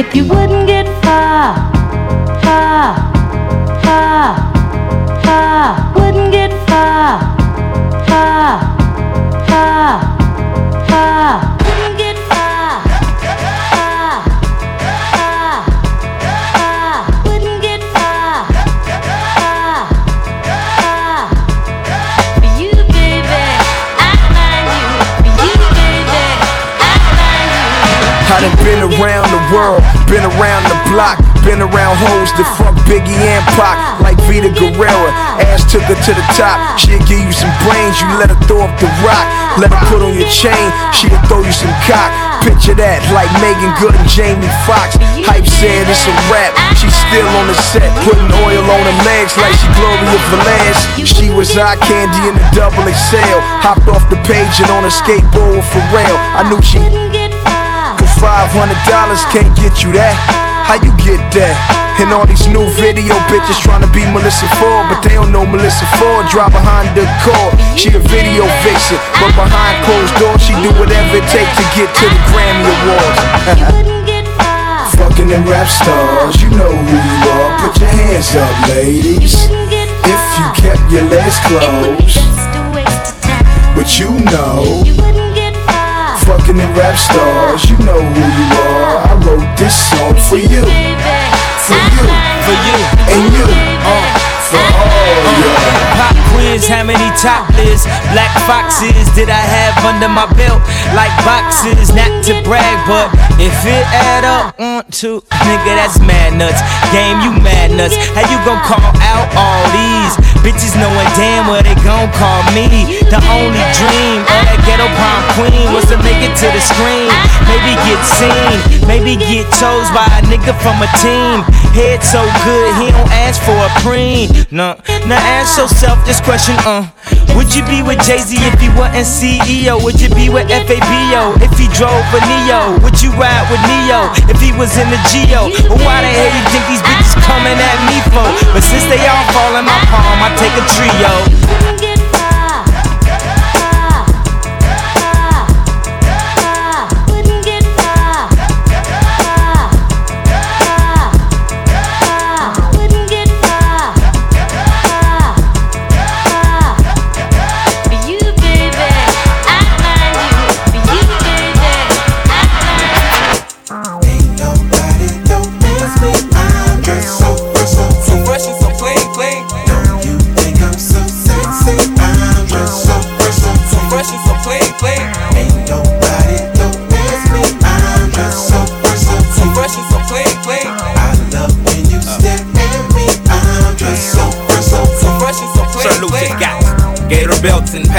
if you wouldn't I done been around the world, been around the block, been around hoes that fuck Biggie and Pac, like Vita Guerrera. Ass took her to the top, she'll give you some brains, you let her throw up the rock. Let her put on your chain, she'll throw you some cock. Picture that, like Megan Good and Jamie Foxx. Hype said it's a rap, she's still on the set, putting oil on her legs like she Gloria Velez. She was eye candy in the double XL, hopped off the page and on a skateboard for real. I knew she Wouldn't get far. Cause five hundred dollars can't get you that. How you get that? And all these new video bitches trying to be Melissa Ford, but they don't know Melissa Ford. Drive behind the core. She a video vixen, but behind closed doors, she do whatever it takes to get to the Grammy Awards. Wouldn't get far. Fucking them rap stars, you know who you are. Put your hands up, ladies. If you kept your legs It would be closed, just a waste of time. but you know. Fucking them rap stars, you know who you are. I wrote this song for you, for you, For you. and you. Pop quiz, how many topless black foxes did I have under my belt? Like boxes, not to brag, but if it add up, mm. One, two, nigga, that's mad nuts. Game, you mad nuts. How you gon' call out all these bitches knowing damn well they gon' call me? The only dream of that ghetto prom queen was to make it to the screen. Maybe get seen, maybe get chose by a nigga from a team. Head so good, he don't ask for a preen. Nah, now ask yourself this question, uh. Would you be with Jay Z if he wasn't CEO? Would you be with FABO if he drove a Neo? Would you ride with Neo if he was in the Geo? Or why the hell you think these bitches coming at me for? But since they all fall in my palm, I take a trio.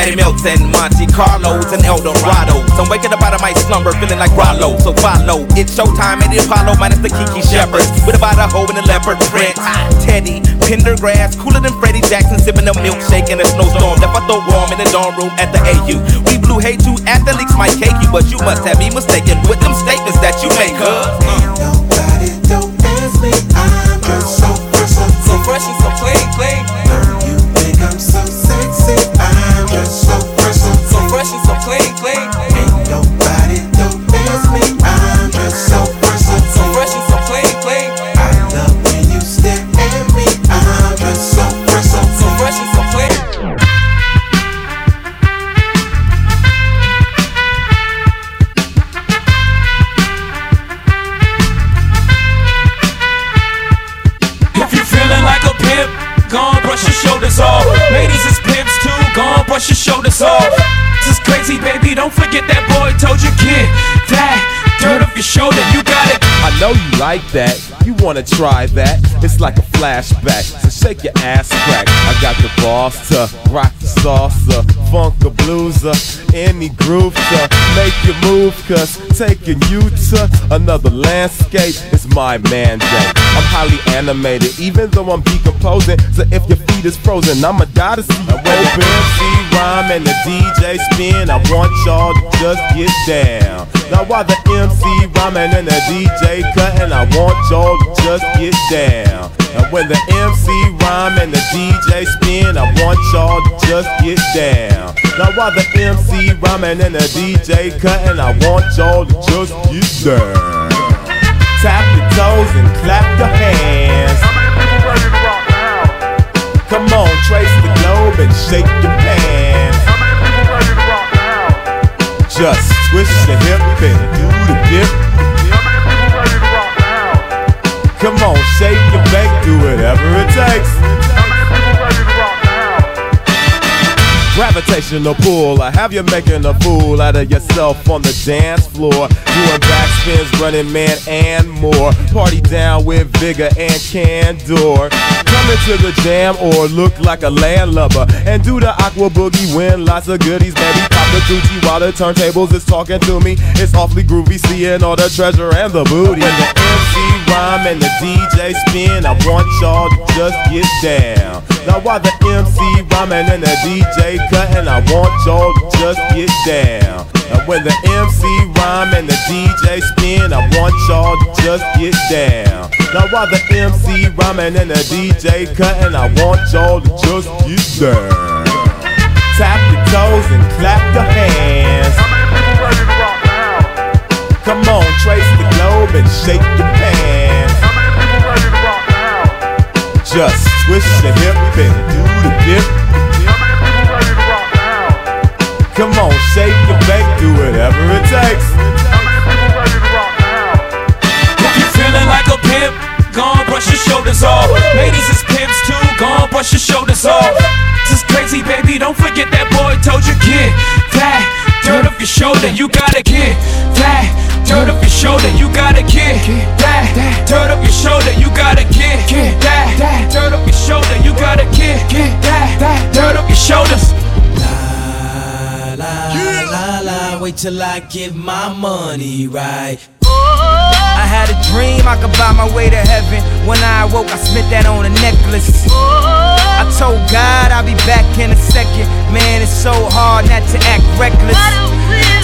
Patty Melts and Monte Carlos and Eldorados. I'm waking up out of my slumber feeling like Rollo. So follow. It's showtime at the Apollo minus the Kiki Shepherds. With about a hoe and a leopard print. Teddy, Pendergrass, cooler than Freddie Jackson, sipping a milkshake in a snowstorm. Left I throw warm in the dorm room at the AU. We blew hay to athletes cake you, but you must have me mistaken with them statements that you make, cuz. Uh. Nobody don't miss me. I'm just so fresh, so So fresh and so Wanna try that? It's like a flashback. So shake your ass funk a blueser, any groove to make you move. Cause taking you to another landscape is my mandate. I'm highly animated, even though I'm decomposing. So if your feet is frozen, I'ma die to see you open. MC rhyme and the DJ spin. I want y'all to just get down. Now while the MC rhyming and the DJ cutting, I want y'all to just get down. And when the MC rhyme and the DJ spin, I want y'all to just get down. Now while the MC rhyming and the DJ cutting, I want y'all to just get down. Tap your toes and clap your hands. Come on, trace the globe and shake your pants. Just twist your hip and do the dip. Come on, shake whatever it takes. Gravitational pull, I have you making a fool out of yourself on the dance floor. Doing backspins, running man, and more. Party down with vigor and candor. Coming to the jam or look like a landlubber. And do the aqua boogie, win lots of goodies, baby. Pop the Gucci while the turntables is talking to me. It's awfully groovy, seeing all the treasure and the booty. And the MC rhyme and the DJ spin, I want y'all to just get down. Now while the MC rhyming and the DJ cutting, I want y'all to just get down. And when the MC rhyme and the DJ spin, I want y'all to just get down. Now while the MC rhyming and the DJ cutting, I want y'all to just get down. Tap your toes and clap your hands. Come on, trace the globe and shake your pants. Just twist your hip and do the dip. Come on, shake and bake, do whatever it takes. If you feeling like a pimp, gon' brush your shoulders off. Ladies is pimps too, gon' brush your shoulders off. This is crazy, baby. Don't forget that boy told you get that dirt off your shoulder. You gotta get that dirt off your shoulder. You gotta get that dirt off your shoulder. You gotta get that get that that dirt off your shoulders. La la, wait till I get my money right. I had a dream I could buy my way to heaven. When I awoke, I spent that on a necklace. I told God I'll be back in a second. Man, it's so hard not to act reckless.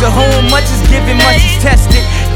To whom much is given, much is tested.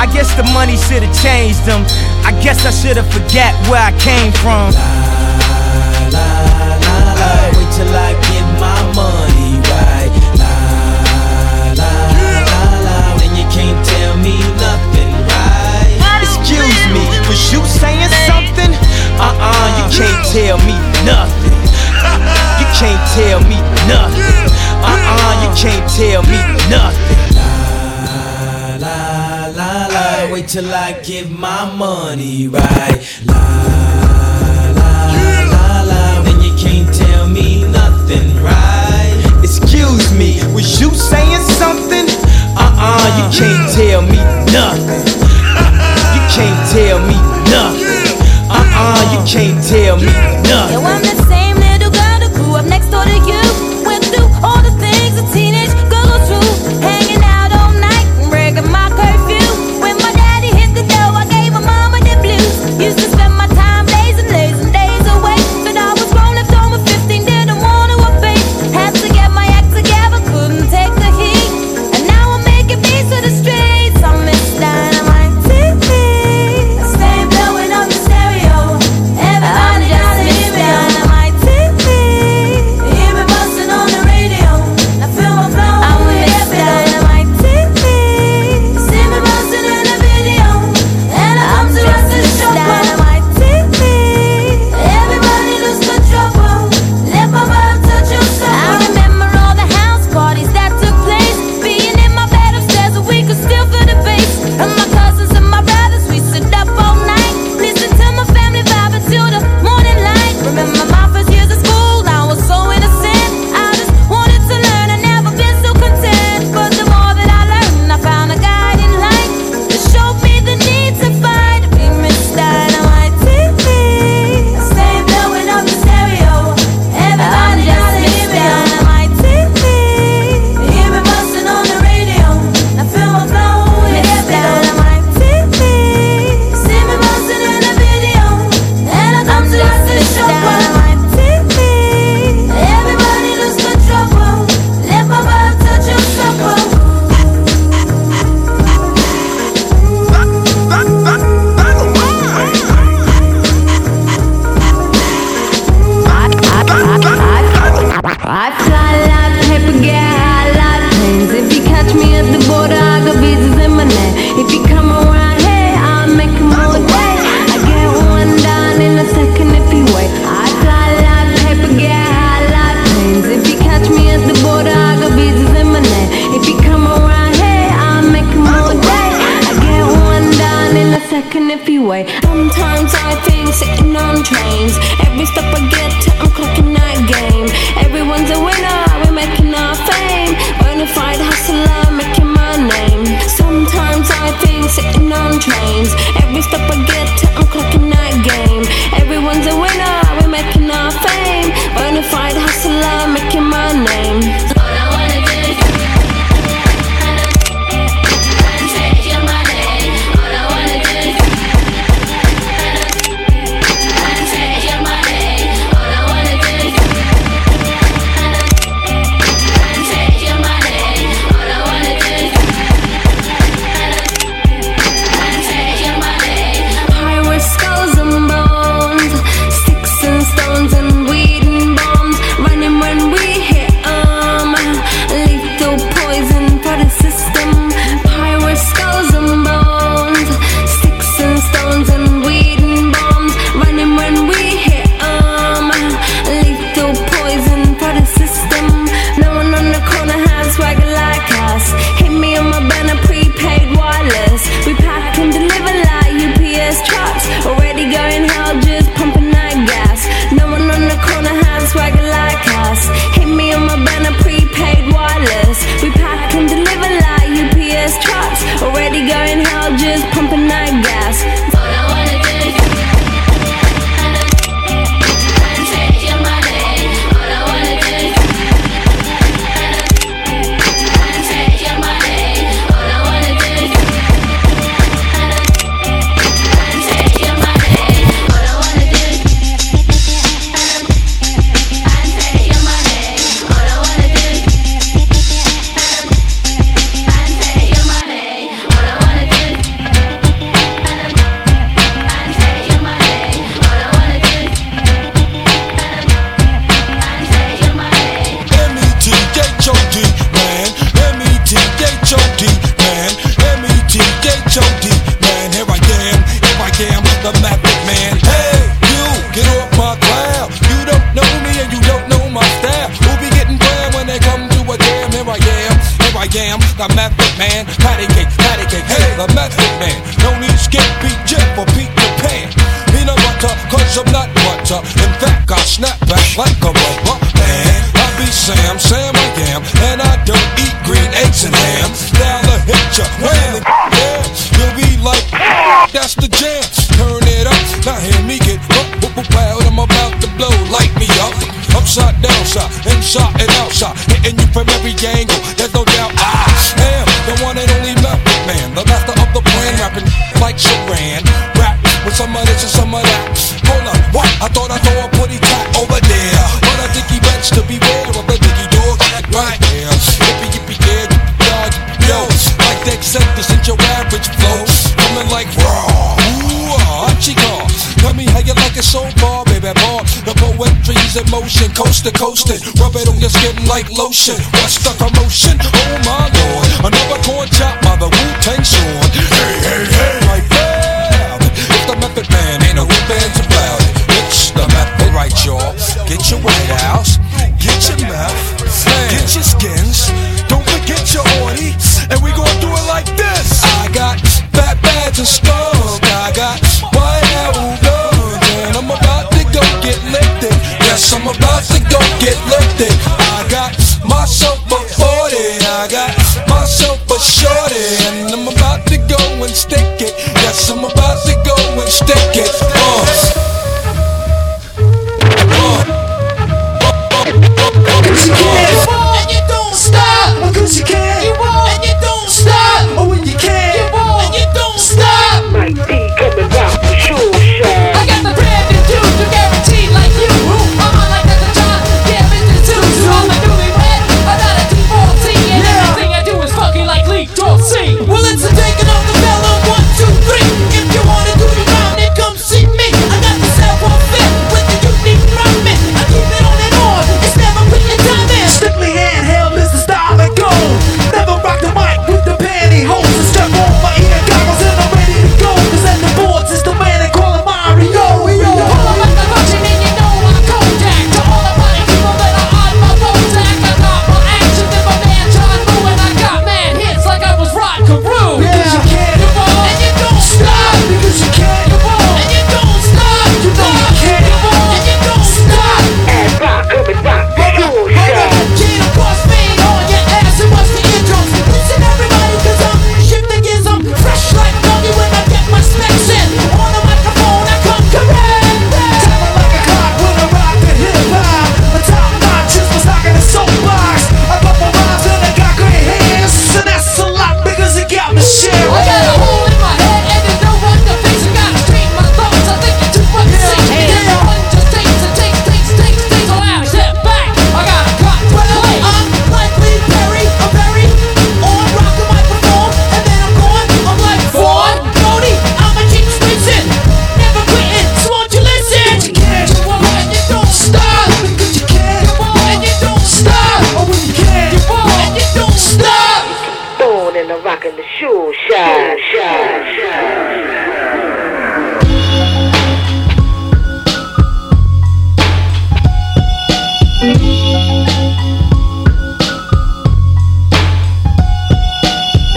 I guess the money should've changed them. I guess I should've forgot where I came from. La la la la Wait till I get my money right. La la la la. Then you can't tell me nothing, right? Excuse me, was you saying something? Uh-uh, you can't tell me nothing. You can't tell me nothing. Uh-uh, you can't tell me nothing. Wait till I get my money right. La la la la. Then you can't tell me nothing, right? Excuse me, was you saying evil, there's no doubt I am the one and only method man, the master of the brand, rapping like Sharan. Rap with some of this and some of that. Hold up, what? I thought I saw a pretty in motion, coast to coasting. Rub it on your skin like lotion. What's the commotion? Oh my lord, another corn chop by the Wu Tang Sword. Hey, hey, hey.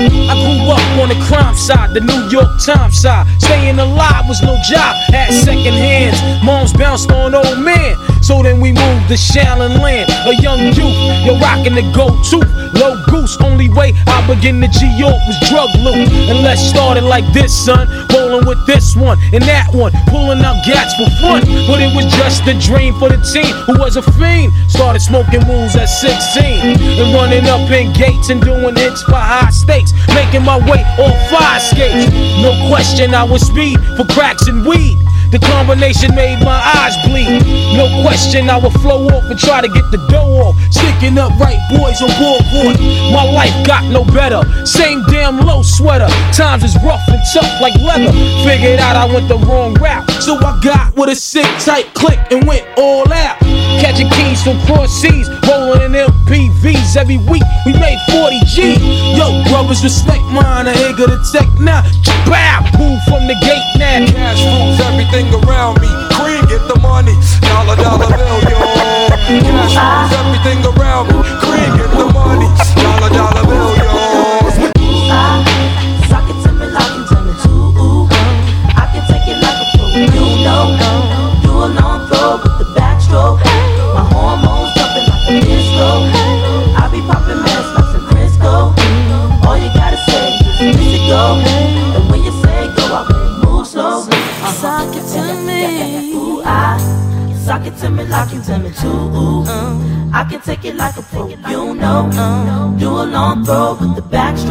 I grew up on the crime side, the New York Times side. Staying alive was no job, had second hands. Moms bounced on old men. So then we moved to Shallon Land, a young youth. You're rocking the go to low goose. Only way I begin to G York was drug loot. And let's start it like this, son. Rolling with this one and that one, pulling out gats for fun. But it was just a dream for the team who was a fiend. Started smoking moons at 16 and running up in gates and doing hits for high stakes. Making my way on fire skates. No question, I was speed for cracks and weed. The combination made my eyes bleed. No question, I would flow off and try to get the dough off. Sticking up right boys on board. My life got no better. Same damn low sweater. Times is rough and tough like leather. Figured out I went the wrong route. So I got with a sick tight click and went all out. Catching keys from cross seas, rolling in MPVs every week. We made 40 G. Yo, brothers, respect mine. I ain't gonna tech now. Bow, move from the gate now. Cash rules everything around me. Cream get the money. Dollar, dollar bill, yo. Cash rules everything around me. Cream get the money. Dollar, dollar bill,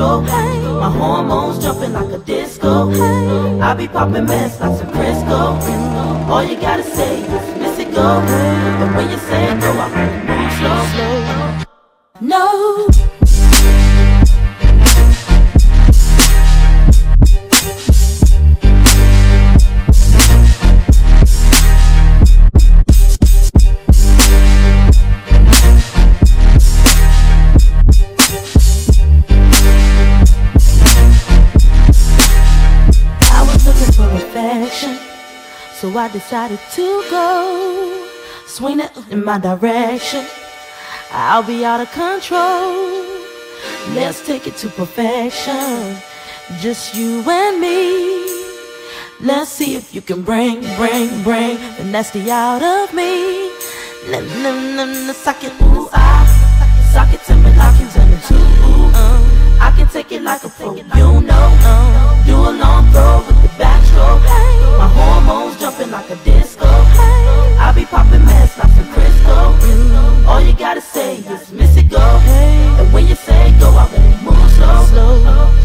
My hormones jumping like a disco. I be popping mess like some Crisco. All you gotta say is miss it go. And when you say go, I decided to go swinging in my direction. I'll be out of control. Let's take it to perfection. Just you and me. Let's see if you can bring, bring, bring the nasty out of me. Let, let, let, let's suck it, ooh, ah. Suck it to me like you done it too. I can take it like a pro, you know. Uh, Do a long throw disco. My hormones jumping like a disco. I be popping meds like some Crisco. Mm. All you gotta say is miss it, go. And when you say go, I won't move slow.